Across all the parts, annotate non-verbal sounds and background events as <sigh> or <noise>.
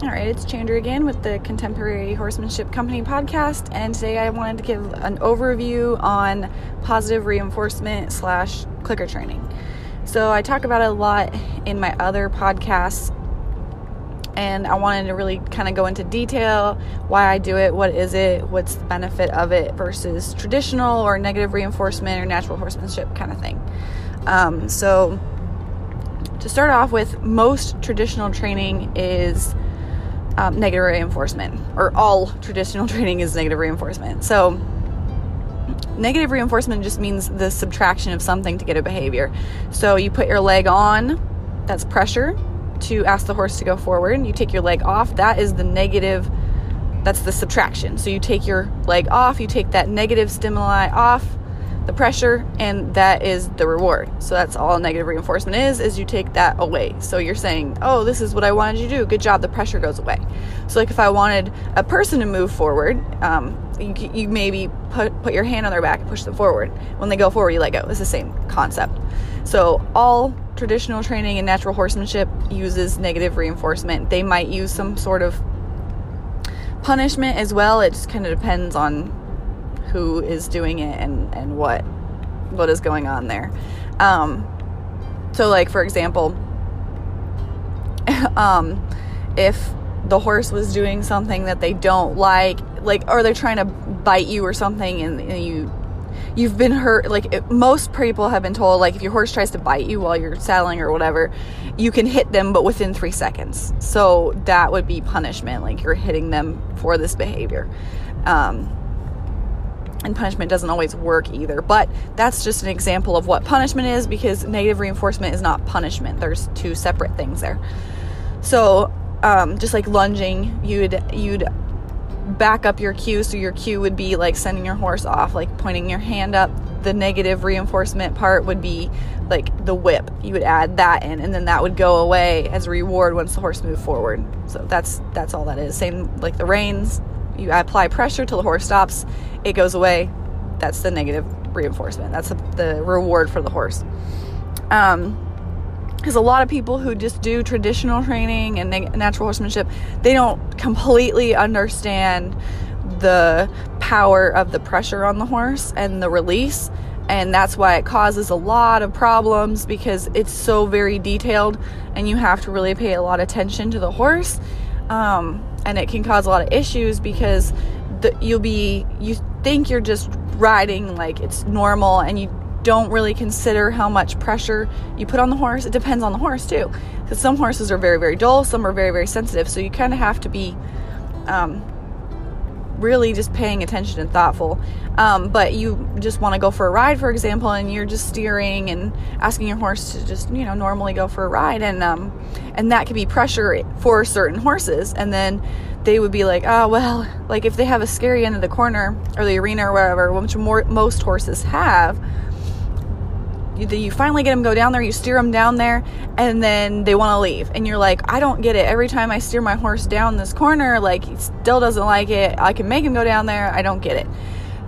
All right, it's Chandra again with the Contemporary Horsemanship Company podcast, and today I wanted to give an overview on positive reinforcement slash clicker training. So I talk about it a lot in my other podcasts, and I wanted to really kind of go into detail why I do it, what is it, what's the benefit of it versus traditional or negative reinforcement or natural horsemanship kind of thing. Um, so to start off with, most traditional training is um, negative reinforcement, or all traditional <laughs> training is negative reinforcement. So, negative reinforcement just means the subtraction of something to get a behavior. So, you put your leg on, that's pressure to ask the horse to go forward, and you take your leg off, that is the negative, that's the subtraction. So, you take your leg off, you take that negative stimuli off the pressure and that is the reward. So that's all negative reinforcement is is you take that away. So you're saying oh this is what i wanted you to do. Good job. The pressure goes away. So like if i wanted a person to move forward um, you, you maybe put, put your hand on their back and push them forward. When they go forward you let go. It's the same concept. So all traditional training and natural horsemanship uses negative reinforcement. They might use some sort of punishment as well. It just kind of depends on who is doing it and, and what what is going on there. Um, so like for example, <laughs> um, if the horse was doing something that they don't like, like or they're trying to bite you or something, and, and you you've been hurt. Like it, most people have been told, like if your horse tries to bite you while you're saddling or whatever, you can hit them, but within three seconds. So that would be punishment. Like you're hitting them for this behavior. Um, and punishment doesn't always work either. But that's just an example of what punishment is because negative reinforcement is not punishment. There's two separate things there. So, um, just like lunging, you'd you'd back up your cue. So your cue would be like sending your horse off, like pointing your hand up. The negative reinforcement part would be like the whip. You would add that in, and then that would go away as a reward once the horse moved forward. So that's that's all that is. Same like the reins you apply pressure till the horse stops, it goes away. That's the negative reinforcement. That's the, the reward for the horse. Um, because a lot of people who just do traditional training and natural horsemanship, they don't completely understand the power of the pressure on the horse and the release. And that's why it causes a lot of problems because it's so very detailed and you have to really pay a lot of attention to the horse. Um, and it can cause a lot of issues because the, you'll be you think you're just riding like it's normal and you don't really consider how much pressure you put on the horse it depends on the horse too because some horses are very very dull some are very very sensitive so you kind of have to be um, really just paying attention and thoughtful. Um, but you just want to go for a ride, for example, and you're just steering and asking your horse to just you know normally go for a ride, and um, and that could be pressure for certain horses, and then they would be like, oh well, like if they have a scary end of the corner or the arena or wherever, which more most horses have you, you finally get them go down there, you steer them down there, and then they want to leave. And you're like, I don't get it. Every time I steer my horse down this corner, like he still doesn't like it. I can make him go down there. I don't get it.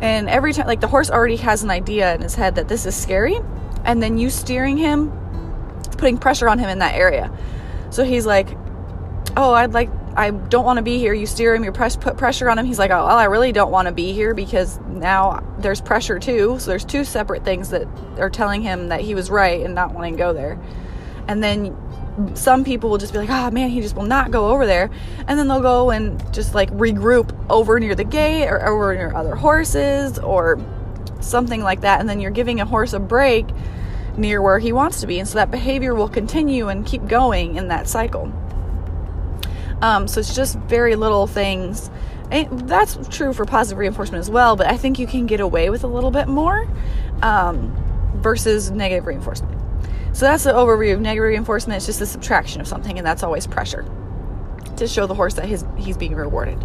And every time, like the horse already has an idea in his head that this is scary, and then you steering him, putting pressure on him in that area. So he's like, Oh, I'd like I don't want to be here. You steer him, you press, put pressure on him. He's like, oh, well, I really don't want to be here because now there's pressure too. So there's two separate things that are telling him that he was right and not wanting to go there. And then some people will just be like, oh man, he just will not go over there. And then they'll go and just like regroup over near the gate or over near other horses or something like that. And then you're giving a horse a break near where he wants to be. And so that behavior will continue and keep going in that cycle. Um, so it's just very little things. And that's true for positive reinforcement as well, but I think you can get away with a little bit more um, versus negative reinforcement. So that's the overview of negative reinforcement. It's just a subtraction of something, and that's always pressure to show the horse that his, he's being rewarded.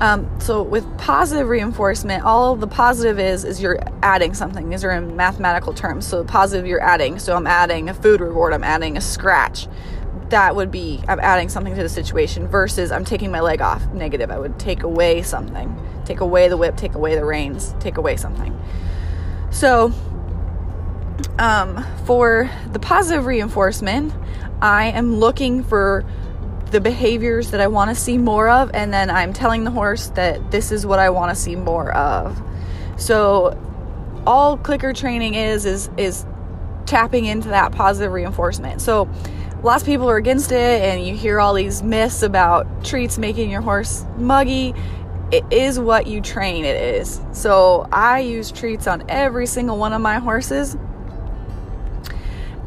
Um, so with positive reinforcement, all the positive is is you're adding something. These are in mathematical terms. So positive, you're adding. So I'm adding a food reward. I'm adding a scratch that would be I'm adding something to the situation versus I'm taking my leg off. Negative. I would take away something. Take away the whip, take away the reins, take away something. So um, for the positive reinforcement, I am looking for the behaviors that I want to see more of, and then I'm telling the horse that this is what I want to see more of. So all clicker training is is is tapping into that positive reinforcement. So lots of people are against it and you hear all these myths about treats making your horse muggy. It is what you train it is. So I use treats on every single one of my horses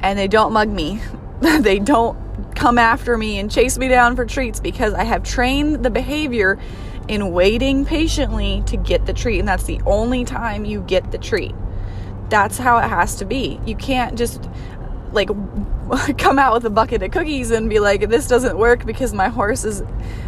and they don't mug me. <laughs> they don't come after me and chase me down for treats because I have trained the behavior in waiting patiently to get the treat, and that's the only time you get the treat. That's how it has to be. You can't just like <laughs> come out with a bucket of cookies and be like, this doesn't work because my horse is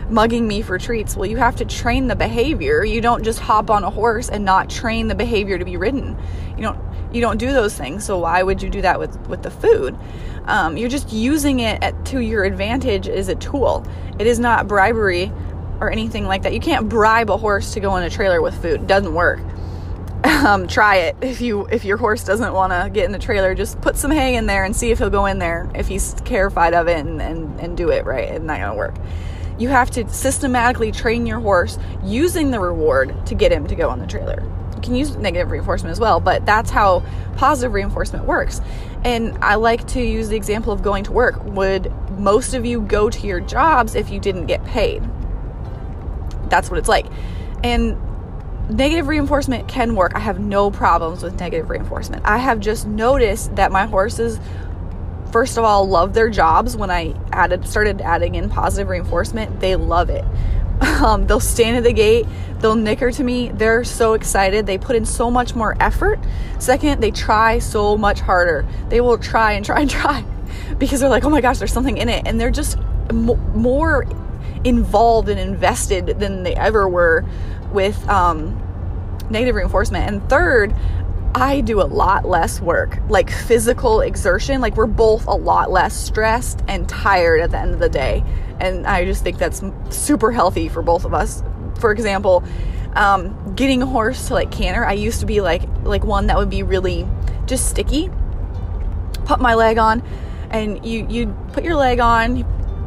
mugging me for treats. Well, you have to train the behavior. You don't just hop on a horse and not train the behavior to be ridden. You don't you don't do those things. So why would you do that with with the food? Um, you're just using it at, to your advantage as a tool. It is not bribery or anything like that. You can't bribe a horse to go in a trailer with food. It doesn't work. <laughs> Um, try it if you if your horse doesn't want to get in the trailer. Just put some hay in there and see if he'll go in there if he's terrified of it and, and, and do it right. It's not gonna work. You have to systematically train your horse using the reward to get him to go on the trailer. You can use negative reinforcement as well, but that's how positive reinforcement works. And I like to use the example of going to work. Would most of you go to your jobs if you didn't get paid? That's what it's like. And negative reinforcement can work. I have no problems with negative reinforcement. I have just noticed that my horses first of all love their jobs when I added started adding in positive reinforcement. They love it. <laughs> Um, they'll stand at the gate, they'll nicker to me. They're so excited. They put in so much more effort. Second, they try so much harder. They will try and try and <laughs> try because they're like, oh my gosh, there's something in it. And they're just more involved and invested than they ever were with um, negative reinforcement. And third, I do a lot less work, like physical exertion. Like we're both a lot less stressed and tired at the end of the day. And I just think that's super healthy for both of us. For example, um, getting a horse to like canter, I used to be like like one that would be really just sticky. Put my leg on, and you you put your leg on,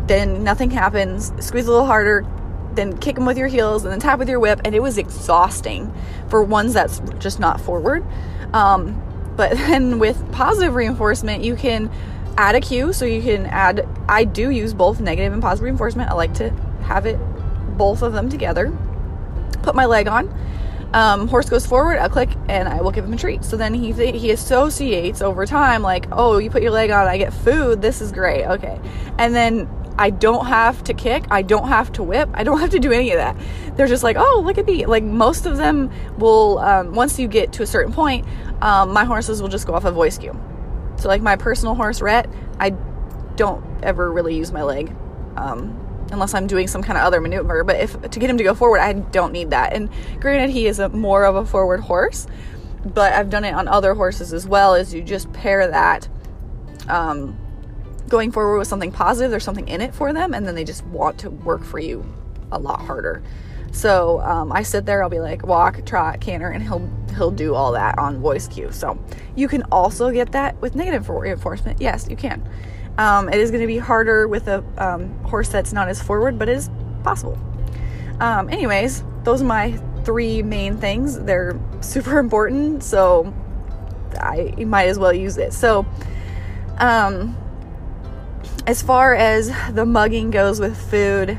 then nothing happens. Squeeze a little harder, then kick them with your heels, and then tap with your whip. And it was exhausting for ones that's just not forward. Um, but <laughs> then with positive reinforcement, you can add a cue. So you can add, I do use both negative and positive reinforcement. I like to have it, both of them together. Put my leg on. Um, horse goes forward, I'll click and I will give him a treat. So then he th- he associates over time like, oh, you put your leg on, I get food. This is great. Okay, and then I don't have to kick. I don't have to whip. I don't <laughs> have to do any of that. They're just like, oh, look at me. Like most of them will, um, once you get to a certain point, um, my horses will just go off a voice cue. So, like my personal horse, Rhett, I don't ever really use my leg. Um, unless I'm doing some kind of other maneuver. But if to get him to go forward, I don't need that. And granted, he is a more of a forward horse, but I've done it on other horses as well. Is you just pair that um, going forward with something positive, there's something in it for them, and then they just want to work for you a lot harder. So um, I sit there, I'll be like walk, trot, canter, and he'll he'll do all that on voice cue. So you can also get that with negative reinforcement. Yes, you can. Um, it is going to be harder with a um, horse that's not as forward, but it is possible. Um, anyways, those are my three main things. They're super important, so I might as well use it. So, um, as far as the mugging goes with food,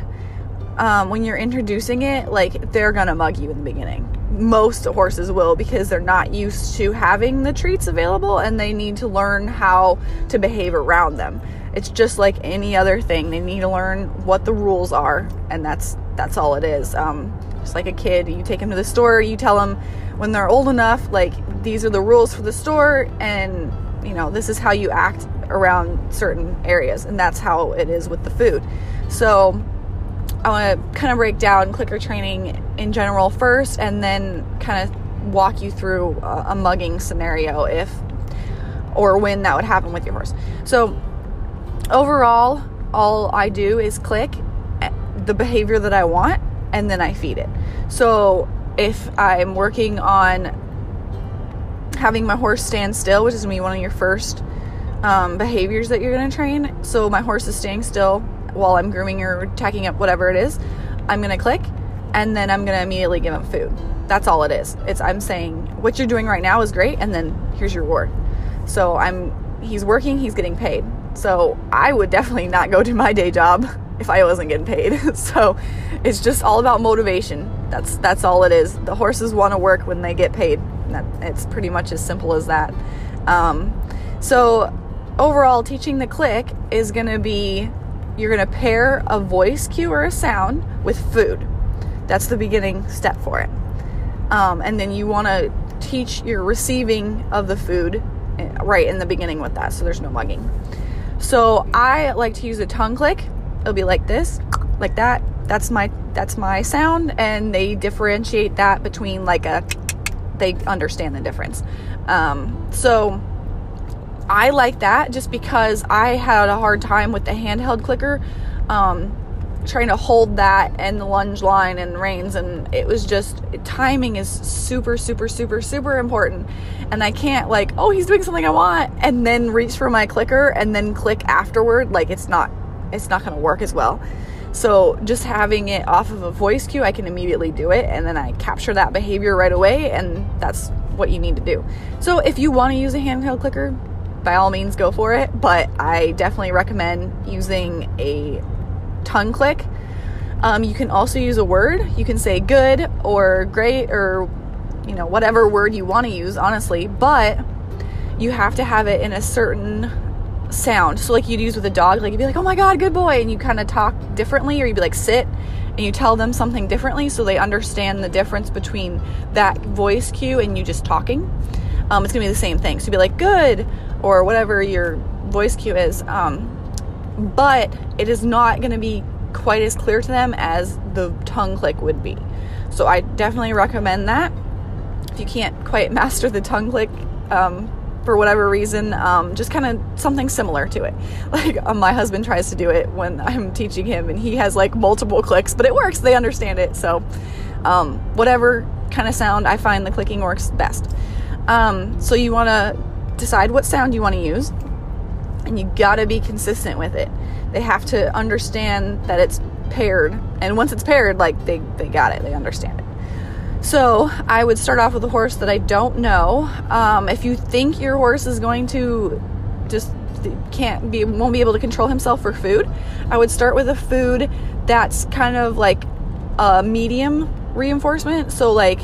um, when you're introducing it, like they're gonna mug you in the beginning. Most horses will because they're not used to having the treats available and they need to learn how to behave around them. It's just like any other thing. They need to learn what the rules are, and that's that's all it is. Um, just like a kid, you take them to the store, you tell them when they're old enough, like these are the rules for the store, and you know this is how you act around certain areas, and that's how it is with the food. So, I want to kind of break down clicker training in general first, and then kind of walk you through a, a mugging scenario if or when that would happen with your horse. So, overall, all I do is click eh, the behavior that I want and then I feed it. So, if I'm working on having my horse stand still, which is to be one of your first um, behaviors that you're going to train. So my horse is staying still. while I'm grooming or tacking up whatever it is, I'm gonna click and then I'm gonna immediately give him food. That's all it is. It's I'm saying what you're doing right now is great, and then here's your reward. So I'm he's working, he's getting paid. So I would definitely not go to my day job <laughs> if I wasn't getting paid. <laughs> so it's just all about motivation. That's that's all it is. The horses want to work when they get paid. That, it's pretty much as simple as that. Um, so overall, teaching the click is going to be you're going to pair a voice cue or a sound with food. That's the beginning step for it. Um, and then you want to teach your receiving of the food eh, right in the beginning with that, so there's no mugging. So I like to use a tongue click. It'll be like this, like that. That's my that's my sound, and they differentiate that between like a. They understand the difference. Um, so I like that just because I had a hard time with the handheld clicker. Um, trying to hold that and the lunge line and reins and it was just timing is super super super super important and i can't like oh he's doing something i want and then reach for my clicker and then click afterward like it's not it's not going to work as well so just having it off of a voice cue i can immediately do it and then i capture that behavior right away and that's what you need to do so if you want to use a handheld clicker by all means go for it but i definitely recommend using a tongue click. Um, you can also use a word. You can say good or great or, you know, whatever word you want to use, honestly, but you have to have it in a certain sound. So, like you'd use with a dog, like you'd be like, oh my God, good boy. And you kind of talk differently, or you'd be like, sit, and you tell them something differently so they understand the difference between that voice cue and you just talking. Um, it's gonna be the same thing. So, you'd be like, good, or whatever your voice cue is. Um, but it is not going to be quite as clear to them as the tongue click would be. So I definitely recommend that. If you can't quite <laughs> master the tongue click um, for whatever reason, um, just kind of something similar to it. <laughs> Like um, my husband tries to do it when <laughs> I'm teaching him, and he has like multiple clicks, but it works. They understand it. So um, whatever kind of sound I find the clicking works best. Um, so you want to decide what sound you want to use and you gotta be consistent with it. They have to understand that it's paired, and once it's paired, like they, they got it, they understand it. So I would start off with a horse that I don't know. Um, if you think your horse is going to just can't be won't be able to control himself for food, I would start with a food that's kind of like a medium reinforcement. So like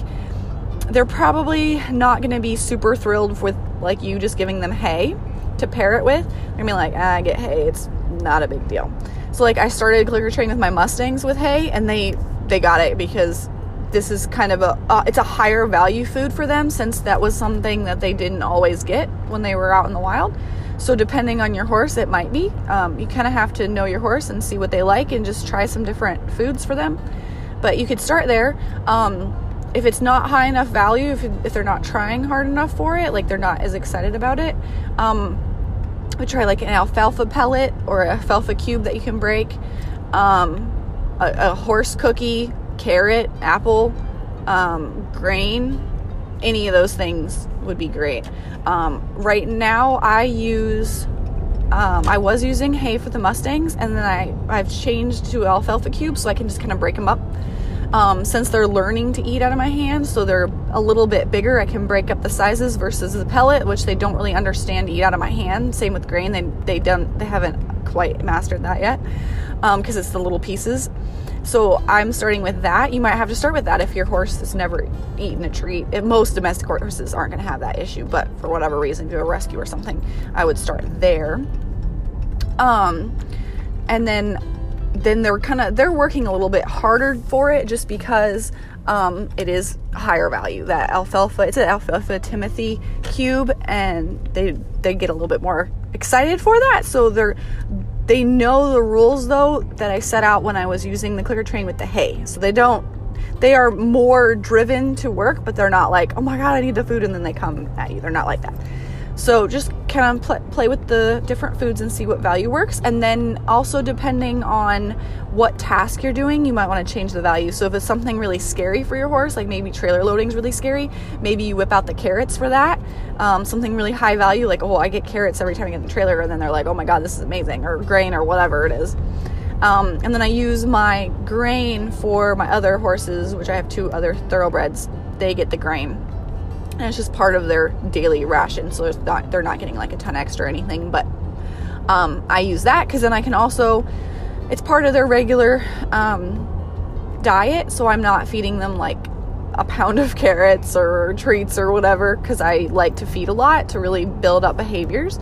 they're probably not going to be super thrilled with like you just giving them hay to pair it with, they're gonna be like, ah, I get hay. It's not a big deal. So like I started clicker training with my Mustangs with hay, and they they got it because this is kind of a uh, it's a higher value food for them since that was something that they didn't always get when they were out in the wild. So depending on your horse, it might be. Um, you kind of have to know your horse and see what they like, and just try some different foods for them. But you could start there. Um, if it's not high enough value, if, if they're not trying hard enough for it, like they're not as excited about it, um, would try like an alfalfa pellet or a alfalfa cube that you can break, um, a, a, horse cookie, carrot, apple, um, grain, any of those things would be great. Um, right now, I use. Um, I was using hay for the Mustangs, and then I I've changed to alfalfa cubes so I can just kind of break them up um, since they're learning to eat out of my hand, so they're a little bit bigger, I can break up the sizes versus the pellet, which they don't really understand to eat out of my hand. Same with grain, they they don't they haven't quite mastered that yet because um, it's the little pieces. So I'm starting with that. You might have to start with that if your horse has never eaten a treat. If most domestic horses aren't going to have that issue, but for whatever reason, do a rescue or something, I would start there. Um, and then then they're kind of they're working a little bit harder for it just because um, it is higher value that alfalfa it's an alfalfa timothy cube and they they get a little bit more excited for that. So they're they know the rules though that i set out when i was using the clicker train with the hay. So they don't they are more driven to work but they're not like oh my god i need the food and then they come at you. They're not like that so just kind of pl- play with the different foods and see what value works. And then also depending on what task you're doing, you might want to change the value. So if it's something really scary for your horse, like maybe trailer loading is really scary, maybe you whip out the carrots for that. Um, something really high value, like oh I get carrots every time I get in the trailer, and then they're like oh my god this is amazing, or grain or whatever it is. Um, and then I use my grain for my other horses, which I have two other thoroughbreds. They get the grain. And it's just part of their daily ration, so not, they're not getting like a ton extra or anything. But um, I use that because then I can also, it's part of their regular um, diet, so I'm not feeding them like a pound of carrots or treats or whatever because I like to feed a lot to really build up behaviors.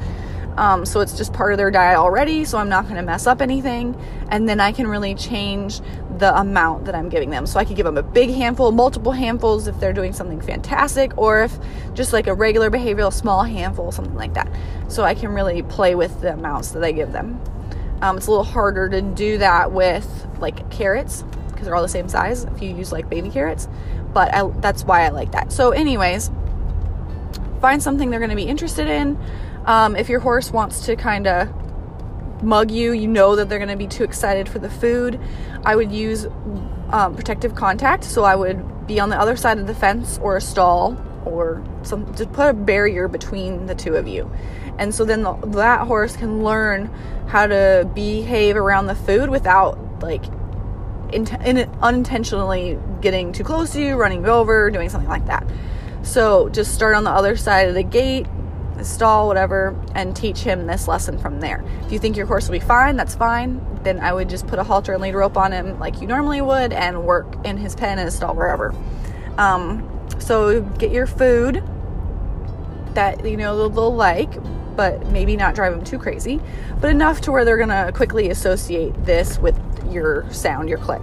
Um, so it's just part of their diet already, so I'm not going to mess up anything. And then I can really change the amount that I'm giving them. So I could give them a big handful, multiple handfuls if they're doing something fantastic, or if just like a regular behavioral small handful, something like that. So I can really play with the amounts that I give them. Um, it's a little harder to do that with like carrots because they're all the same size if you use like baby carrots, but I, that's why I like that. So, anyways, find something they're going to be interested in. Um, if your horse wants to kind of mug you, you know that they're going to be too excited for the food. I would use um, protective contact, so I would be on the other side of the fence or a stall or some to put a barrier between the two of you. And so then the, that horse can learn how to behave around the food without like in, in, unintentionally getting too close to you, running over, doing something like that. So just start on the other side of the gate, stall, whatever, and teach him this lesson from there. If you think your horse will be fine, that's fine. Then I would just put a halter and lead rope on him like you normally would and work in his pen, his stall, wherever. Um, so get your food that you know they'll like, but maybe not drive them too crazy, but enough to where they're gonna quickly associate this with your sound, your click.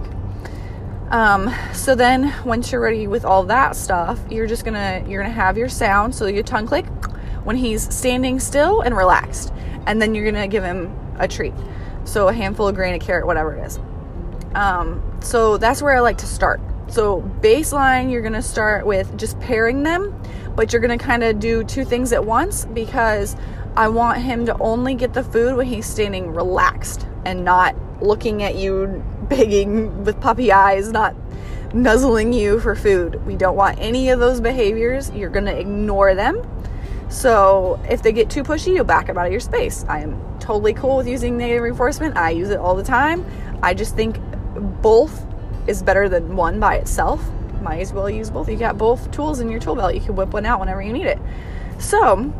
Um, so then once you're ready with all that stuff, you're just gonna you're gonna have your sound, so your tongue click when he's standing still and relaxed. And then you're gonna give him a treat. So a handful of grain, a carrot, whatever it is. Um, so that's where I like to start. So baseline, you're gonna start with just pairing them, but you're gonna kind of do two things at once because I want him to only get the food when he's standing relaxed and not looking at you <laughs> begging with puppy eyes, not nuzzling you for food. We don't want any of those behaviors. You're going to ignore them so if they get too pushy, you'll back them out of your space. I am totally cool with using negative reinforcement. I use it all the time. I just think both is better than one by itself. Might as well use both. You got both tools in your tool belt. You can whip one out whenever you need it. So,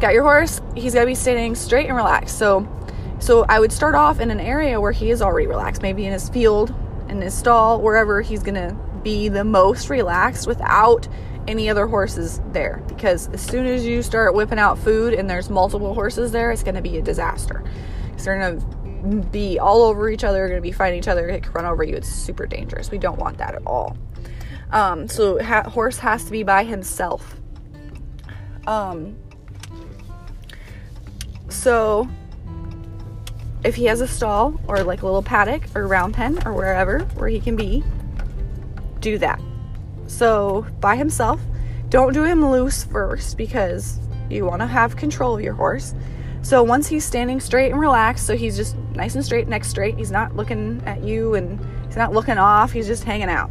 got your horse. He's got to be standing straight and relaxed. So, so I would start off in an area where he is already relaxed, maybe in his field, in his stall, wherever he's gonna be the most relaxed without any other horses there because as soon as you start whipping out food and there's multiple horses there, it's going to be a disaster. Because they're going to be all over each other, going to be fighting each other, it could run over you. It's super dangerous. We don't want that at all. Um, so ha- horse has to be by himself. Um, so if he has a stall or like a little paddock or round pen or wherever where he can be, do that. So, by himself, don't do him loose first because you want to have control of your horse. So, once he's standing straight and relaxed, so he's just nice and straight, neck straight, he's not looking at you and he's not looking off, he's just hanging out,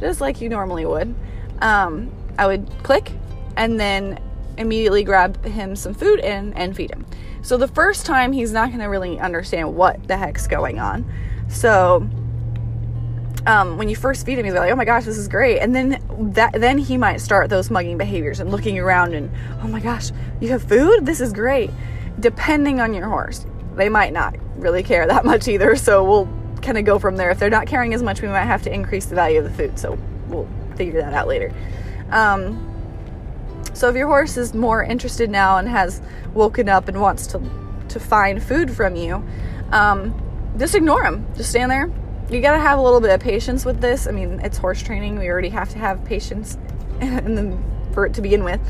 just like you normally would. Um, I would click and then immediately grab him some food and, and feed him. So, the first time, he's not going to really understand what the heck's going on. So, um, when you first feed him, he's like, "Oh my gosh, this is great," and then that then he might start those mugging behaviors and looking around and, "Oh my gosh, you have food? This is great." Depending on your horse, they might not really care that much either. So we'll kind of go from there. If they're not caring as much, we might have to increase the value of the food. So we'll figure that out later. Um, so if your horse is more interested now and has woken up and wants to to find food from you, um, just ignore him. Just stand there, you got to have a little bit of patience with this. I mean, it's horse training. We already have to have patience <laughs> for it to begin with.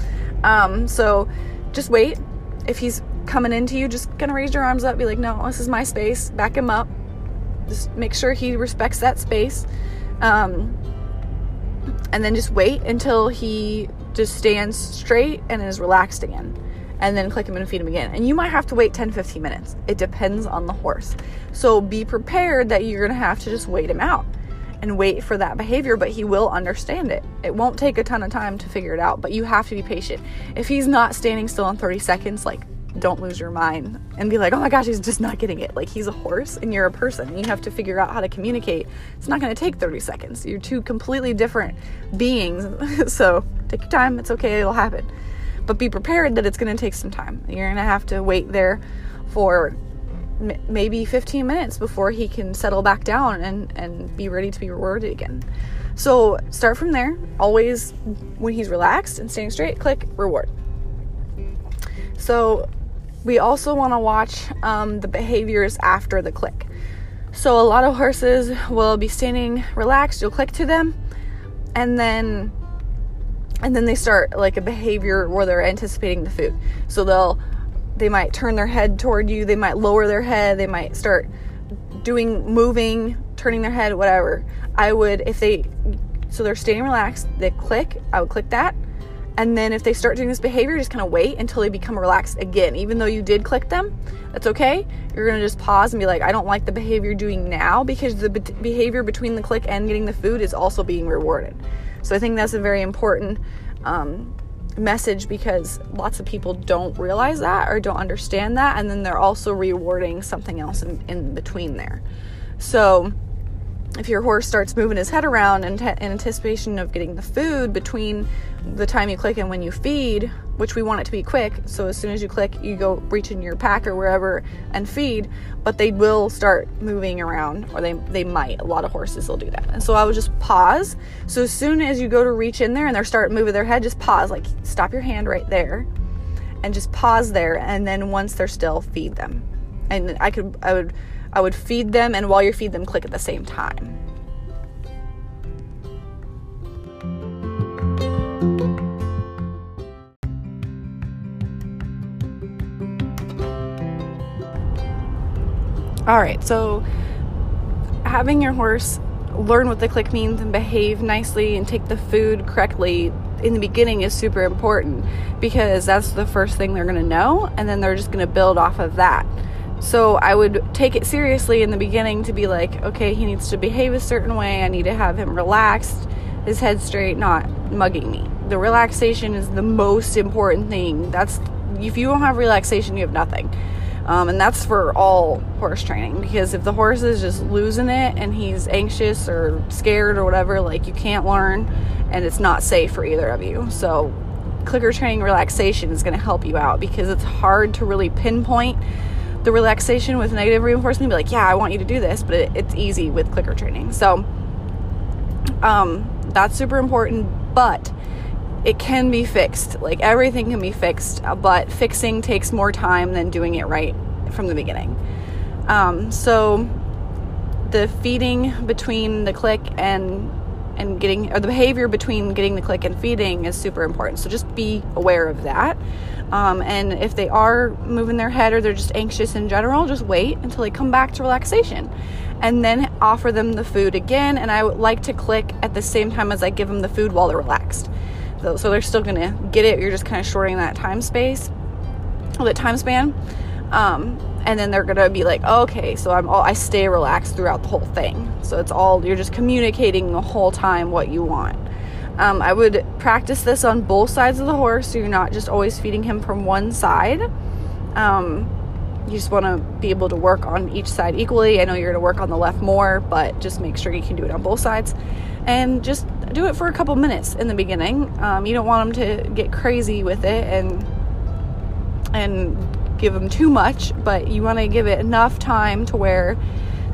Um, so just wait. If he's coming into you, just of raise your arms up. Be like, no, this is my space. Back him up. Just make sure he respects that space. Um, and then just wait until he just stands straight and is relaxed again and then click him and feed him again. And you might have to wait 10 15 minutes. It depends on the horse. So be prepared that you're going to have to just wait him out and wait for that behavior, but he will understand it. It won't take a ton of time to figure it out, but you have to be patient. If he's not standing still in 30 seconds, like don't lose your mind and be like, oh my gosh, he's just not getting it. Like he's a horse and you're a person. You have to figure out how to communicate. It's not going to take 30 seconds. You're two completely different beings. <laughs> so take your time. It's okay. It'll happen. But be prepared that it's going to take some time. You're going to have to wait there for m- maybe 15 minutes before he can settle back down and, and be ready to be rewarded again. So start from there. Always, when he's relaxed and staying straight, click reward. So we also want to watch um, the behaviors after the click. So a lot of horses will be standing relaxed. You'll click to them, and then and then they start like a behavior where they're anticipating the food. So they'll they might turn their head toward you. They might lower their head. They might start doing moving, turning their head, whatever. I would if they so they're staying relaxed. They click. I would click that and then if they start doing this behavior, just kind of wait until they become relaxed again. Even though you did click them, that's okay. You're going to just pause and be like, I don't like the behavior doing now because the be- behavior between the click and getting the food is also being rewarded. So I think that's a very important um, message because lots of people don't realize that or don't understand that. And then they're also rewarding something else in, in between there. So, if your horse starts moving his head around in, te- in, anticipation of getting the food between the time you click and when you feed, which we want it to be quick, so as soon as you click, you go reach in your pack or wherever and feed, but they will start moving around, or they, they might. A lot of horses will do that. And so I would just pause. So as soon as you go to reach in there and they start moving their head, just pause, like stop your hand right there and just pause there. And then once they're still, feed them. And I could, I would, I would feed them, and while you feed them, click at the same time. All right, so having your horse learn what the click means and behave nicely and take the food correctly in the beginning is super important because that's the first thing they're going to know and then they're just going to build off of that. So I would take it seriously in the beginning to be like, okay, he needs to behave a certain way. I need to have him relaxed, his head straight, not mugging me. The relaxation is the most important thing. That's if you don't have relaxation, you have nothing. Um, and that's for all horse training because if the horse is just losing it and he's anxious or scared or whatever, like you can't learn and it's not safe for either of you. So, clicker training relaxation is going to help you out because it's hard to really pinpoint the relaxation with negative reinforcement be like, yeah, I want you to do this, but it, it's easy with clicker training. So um, that's super important, but it can be fixed. Like everything can be fixed, uh, but fixing takes more time than doing it right from the beginning. Um, so the feeding between the click and and getting or the behavior between getting the click and feeding is super important. So just be aware of that. Um, and if they are moving their head or they're just anxious in general, just wait until they come back to relaxation and then offer them the food again. And I would like to click at the same time as I give them the food while they're relaxed. So, so they're still gonna get it. You're just kind of shorting that time space, that time span. Um, and then they're gonna be like, oh, okay, so I'm all I stay relaxed throughout the whole thing. So it's all you're just communicating the whole time what you want. Um, I would practice this on both sides of the horse so you're not just always feeding him from one side. Um, you just want to be able to work on each side equally. I know you're going to work on the left more, but just make sure you can do it on both sides. And just do it for a couple minutes in the beginning. Um, you don't want them to get crazy with it and and give them too much, but you want to give it enough time to where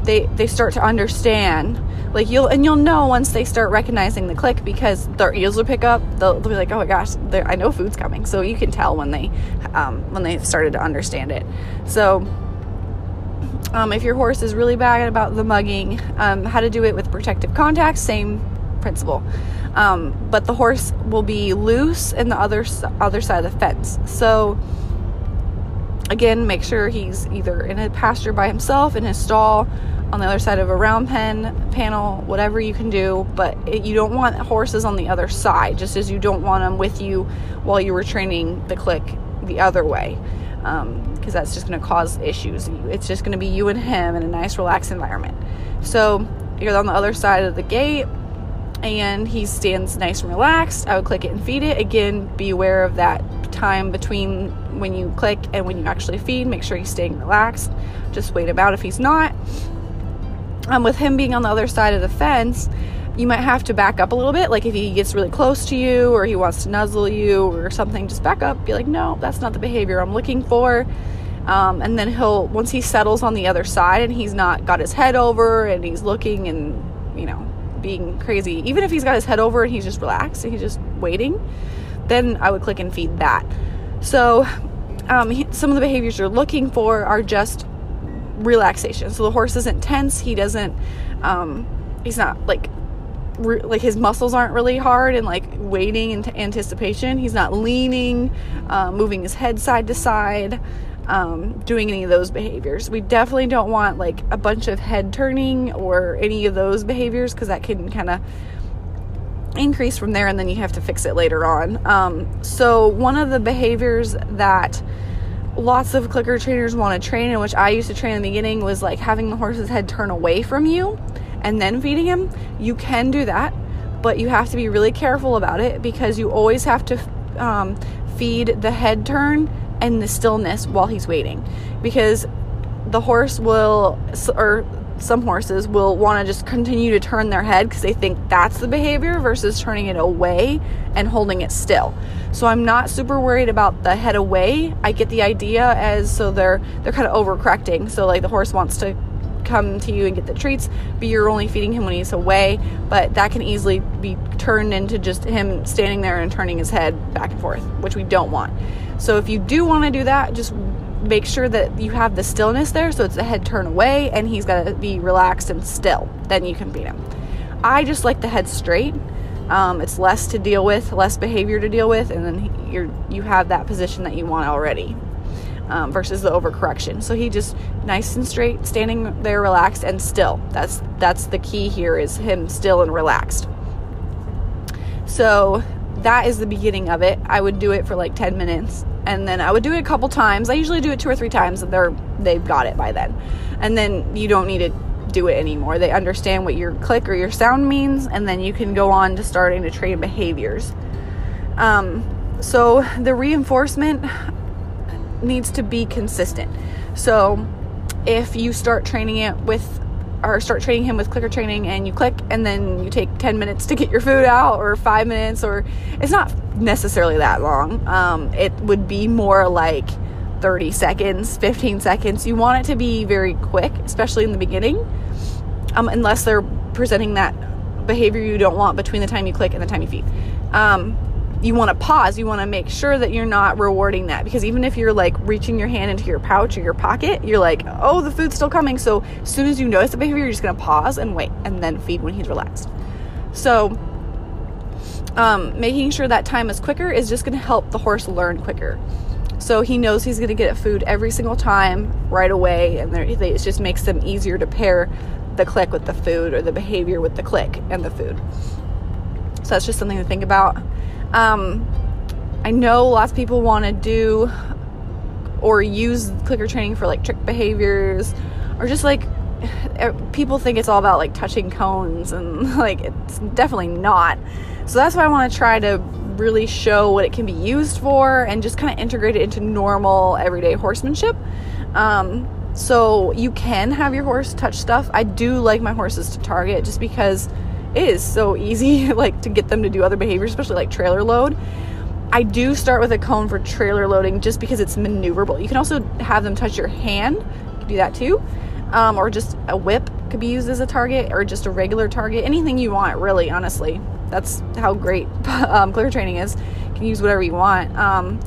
they they start to understand. Like you'll and you'll know once they start recognizing the click because their ears will pick up. They'll, they'll be like oh my gosh i know food's coming. So you can tell when they um, when they started to understand it. So um, if your horse is really bad about the mugging um, how to do it with protective contact same principle. Um, but the horse will be loose in the other other side of the fence. So again make sure he's either in a pasture by himself in his stall on the other side of a round pen panel, whatever you can do. But it, you don't want horses on the other side, just as you don't want them with you while you were training the click the other way, because um, that's just going to cause issues. It's just going to be you and him in a nice, relaxed environment. So you're on the other side of the gate, and he stands nice and relaxed, I would click it and feed it. Again, be aware of that time between when you click and when you actually feed. Make sure he's staying relaxed. Just wait him out if he's not. Um, with him being on the other side of the fence, you might have to back up a little bit. Like if he gets really close to you or he wants to nuzzle you or something, just back up. Be like, no, that's not the behavior I'm looking for. Um, and then he'll, once he settles on the other side and he's not got his head over and he's looking and, you know, being crazy, even if he's got his head over and he's just relaxed and he's just waiting, then I would click and feed that. So, um, some of the behaviors you're looking for are just relaxation. So the horse isn't tense. He doesn't, um, he's not like re- like his muscles aren't really hard and like waiting in anticipation. He's not leaning, uh, moving his head side to side, um, doing any of those behaviors. We definitely don't want like a bunch of head turning or any of those behaviors because that can kind of increase from there and then you have to fix it later on. Um, so, one of the behaviors that lots of clicker trainers want to train, and which I used to train in the beginning, was like having the horse's head turn away from you and then feeding him, you can do that, but you have to be really careful about it because you always have to um, feed the head turn and the stillness while he's waiting because the horse will or some horses will want to just continue to turn their head because they think that's the behavior versus turning it away and holding it still. So I'm not super worried about the head away. I get the idea as so they're they're kind of overcorrecting. So like the horse wants to come to you and get the treats, but you're only feeding him when he's away. But that can easily be turned into just him standing there and turning his head back and forth, which we don't want. So if you do want to do that, just make sure that you have the stillness there so it's the head turn away and he's got to be relaxed and still. Then you can beat him. I just like the head straight. Um, it's less to deal with, less behavior to deal with, and then you're you have that position that you want already um, versus the overcorrection. So he just nice and straight, standing there, relaxed and still. That's that's the key here is him still and relaxed. So that is the beginning of it. I would do it for like 10 minutes and then I would do it a couple times. I usually do it two or three times and they're they've got it by then. And then you don't need to do it anymore. They understand what your click or your sound means and then you can go on to starting to train behaviors. Um, so the reinforcement needs to be consistent. So if you start training it with or start training him with clicker training and you click and then you take 10 minutes to get your food out or five minutes or it's not necessarily that long. Um, it would be more like 30 seconds 15 seconds. You want it to be very quick especially in the beginning um, unless they're presenting that behavior you don't want between the time you click and the time you feed. Um, you want to pause. You want to make sure that you're not rewarding that because even if you're like reaching your hand into your pouch or your pocket, you're like, oh, the food's still coming. So as soon as you notice the behavior, you're just going to pause and wait and then feed when he's relaxed. So um, making sure that time is quicker is just going to help the horse learn quicker. So he knows he's going to get food every single time right away, and it just makes them easier to pair the click with the food or the behavior with the click and the food. So that's just something to think about. Um, I know lots of people want to do or use clicker training for like trick behaviors or just like eh, people think it's all about like touching cones and <laughs> like it's definitely not. So that's why I want to try to really show what it can be used for and just kind of integrate it into normal everyday horsemanship. Um, so you can have your horse touch stuff. I do like my horses to target just because is so easy <laughs> like to get them to do other behaviors, especially like trailer load. I do start with a cone for trailer loading just because it's maneuverable. You can also have them touch your hand. You can do that too. Um, or just a whip could be used as a target or just a regular target. Anything you want, really, honestly. That's how great <laughs> um, clicker training is. You can use whatever you want. Um,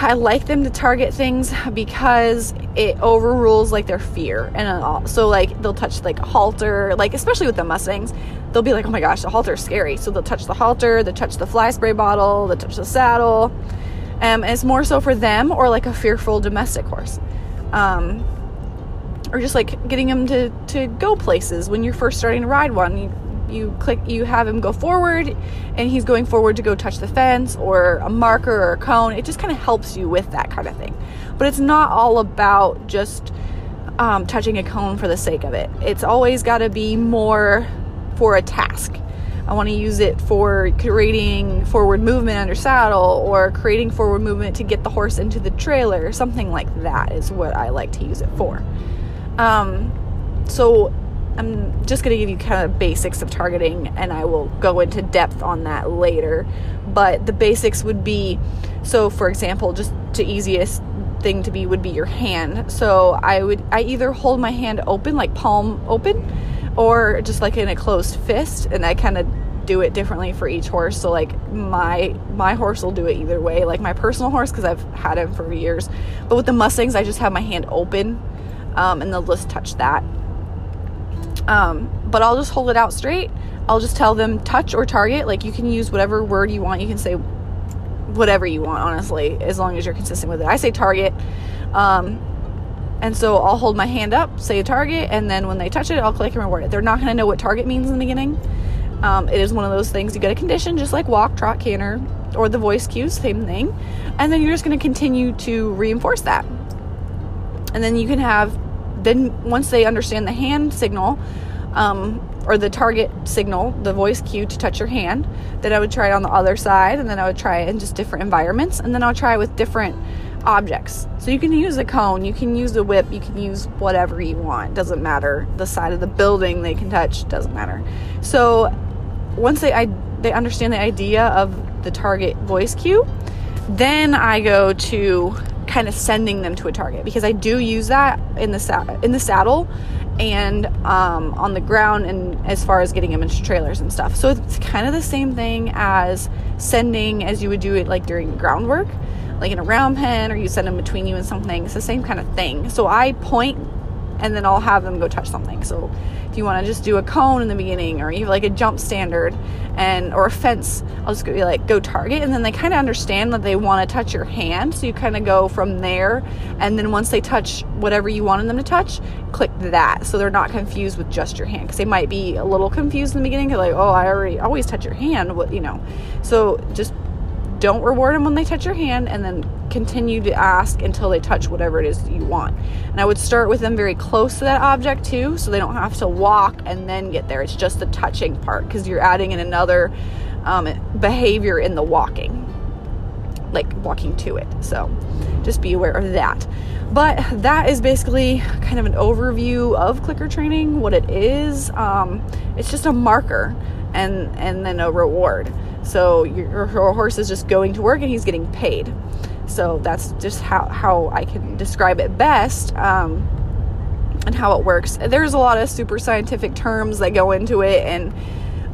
I like them to target things because it overrules like their fear and. So like they'll touch like halter, like especially with the Mustangs, they'll be like, oh my gosh, the halter is scary. So they'll touch the halter, they'll touch the fly spray bottle, they'll touch the saddle. Um, and it's more so for them or like a fearful domestic horse. Um, or just like getting them to, to go places when you're first starting to ride one. You, click you have him go forward and he's going forward to go touch the fence or a marker or a cone it just kind of helps you with that kind of thing but it's not all about just um, touching a cone for the sake of it it's always got to be more for a task I want to use it for creating forward movement under saddle or creating forward movement to get the horse into the trailer. Something like that is what I like to use it for. Um, so I'm just going to give you kind of basics of targeting and I will go into depth on that later. But the basics would be so, for example, just the easiest thing to be would be your hand. So I would, I either hold my hand open, like palm open, or just like in a closed fist, and I kind of do it differently for each horse. So like my my horse will do it either way. Like my personal horse because I've had him for years. But with the Mustangs, I just have my hand open, um, and they'll just touch that. Um, but I'll just hold it out straight. I'll just tell them touch or target. Like you can use whatever word you want. You can say whatever you want, honestly, as long as you're consistent with it. I say target. Um, and so I'll hold my hand up, say a target, and then when they touch it, I'll click and reward it. They're not going to know what target means in the beginning. Um, it is one of those things you get a condition, just like walk, trot, canter, or the voice cues, same thing. And then you're just going to continue to reinforce that. And then you can have, then once they understand the hand signal, um, or the target signal, the voice cue to touch your hand. Then I would try it on the other side, and then I would try it in just different environments, and then I would try it with different objects. So you can use a cone, you can use a whip, you can use whatever you want. Doesn't matter. The side of the building they can touch doesn't matter. So once they I, they understand the idea of the target voice cue, then I go to kind of sending them to a target because I do use that in the sa- in the saddle and um, on the ground and as far as getting them into trailers and stuff. So it's kind of the same thing as sending as you would do it like during groundwork, like in a round pen or you send them between you and something. It's the same kind of thing. So I point and then I'll have them go touch something. So if you want to just do a cone in the beginning or even like a jump standard and or a fence, I'll just be like go target and then they kind of understand that they want to touch your hand. So you kind of go from there and then once they touch whatever you wanted them to touch, click that. So they're not confused with just your hand because they might be a little confused in the beginning like, "Oh, I already always touch your hand." What, you know. So just don't reward them when they touch your hand and then continue to ask until they touch whatever it is that you want. And I would start with them very close to that object too, so they don't have to walk and then get there. It's just the touching part because you're adding in another um, behavior in the walking, like walking to it. So just be aware of that. But that is basically kind of an overview of clicker training, what it is. Um, it's just a marker and and then a reward. So your, your horse is just going to work and he's getting paid. So that's just how, how I can describe it best um, and how it works. There's a lot of super scientific terms that go into it and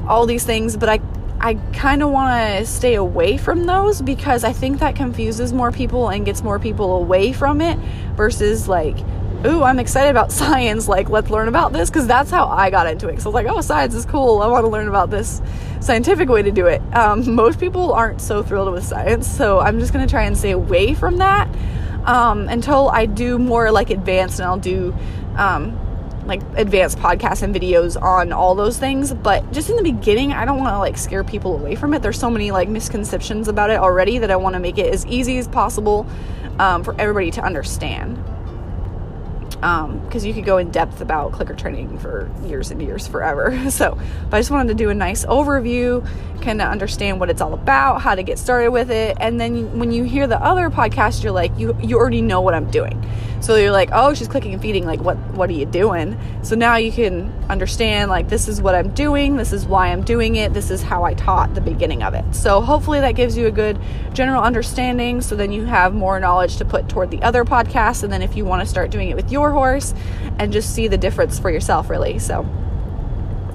all these things, but I I kind of want to stay away from those because I think that confuses more people and gets more people away from it versus like ooh, I'm excited about <laughs> science. Like, let's learn about this because that's how I got into it. So I was like, oh, science is cool. I want to learn about this scientific way to do it. Um, <laughs> most people aren't so thrilled with science, so I'm just going to try and stay away from that um, until I do more like advanced and I'll do. Um, like advanced podcasts and videos on all those things but just in the beginning i don't want to like scare people away from it there's so many like misconceptions about it already that i want to make it as easy as possible um, for everybody to understand because um, you could go in depth about clicker training for years and years forever. <laughs> So, but I just wanted to do a nice overview, kind of understand what it's all about, how to get started with it, and then when you hear the other podcast, you're like, you you already know what I'm doing. So you're like, oh, she's clicking and feeding. Like, what what are you doing? So now you can understand like this is what I'm doing. This is why I'm doing it. This is how I taught the beginning of it. So hopefully that gives you a good general understanding. So then you have more knowledge to put toward the other podcasts. And then if you want to start doing it with your horse and just see the difference for yourself, really. So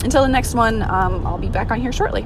until the next one, um, I'll be back on here shortly.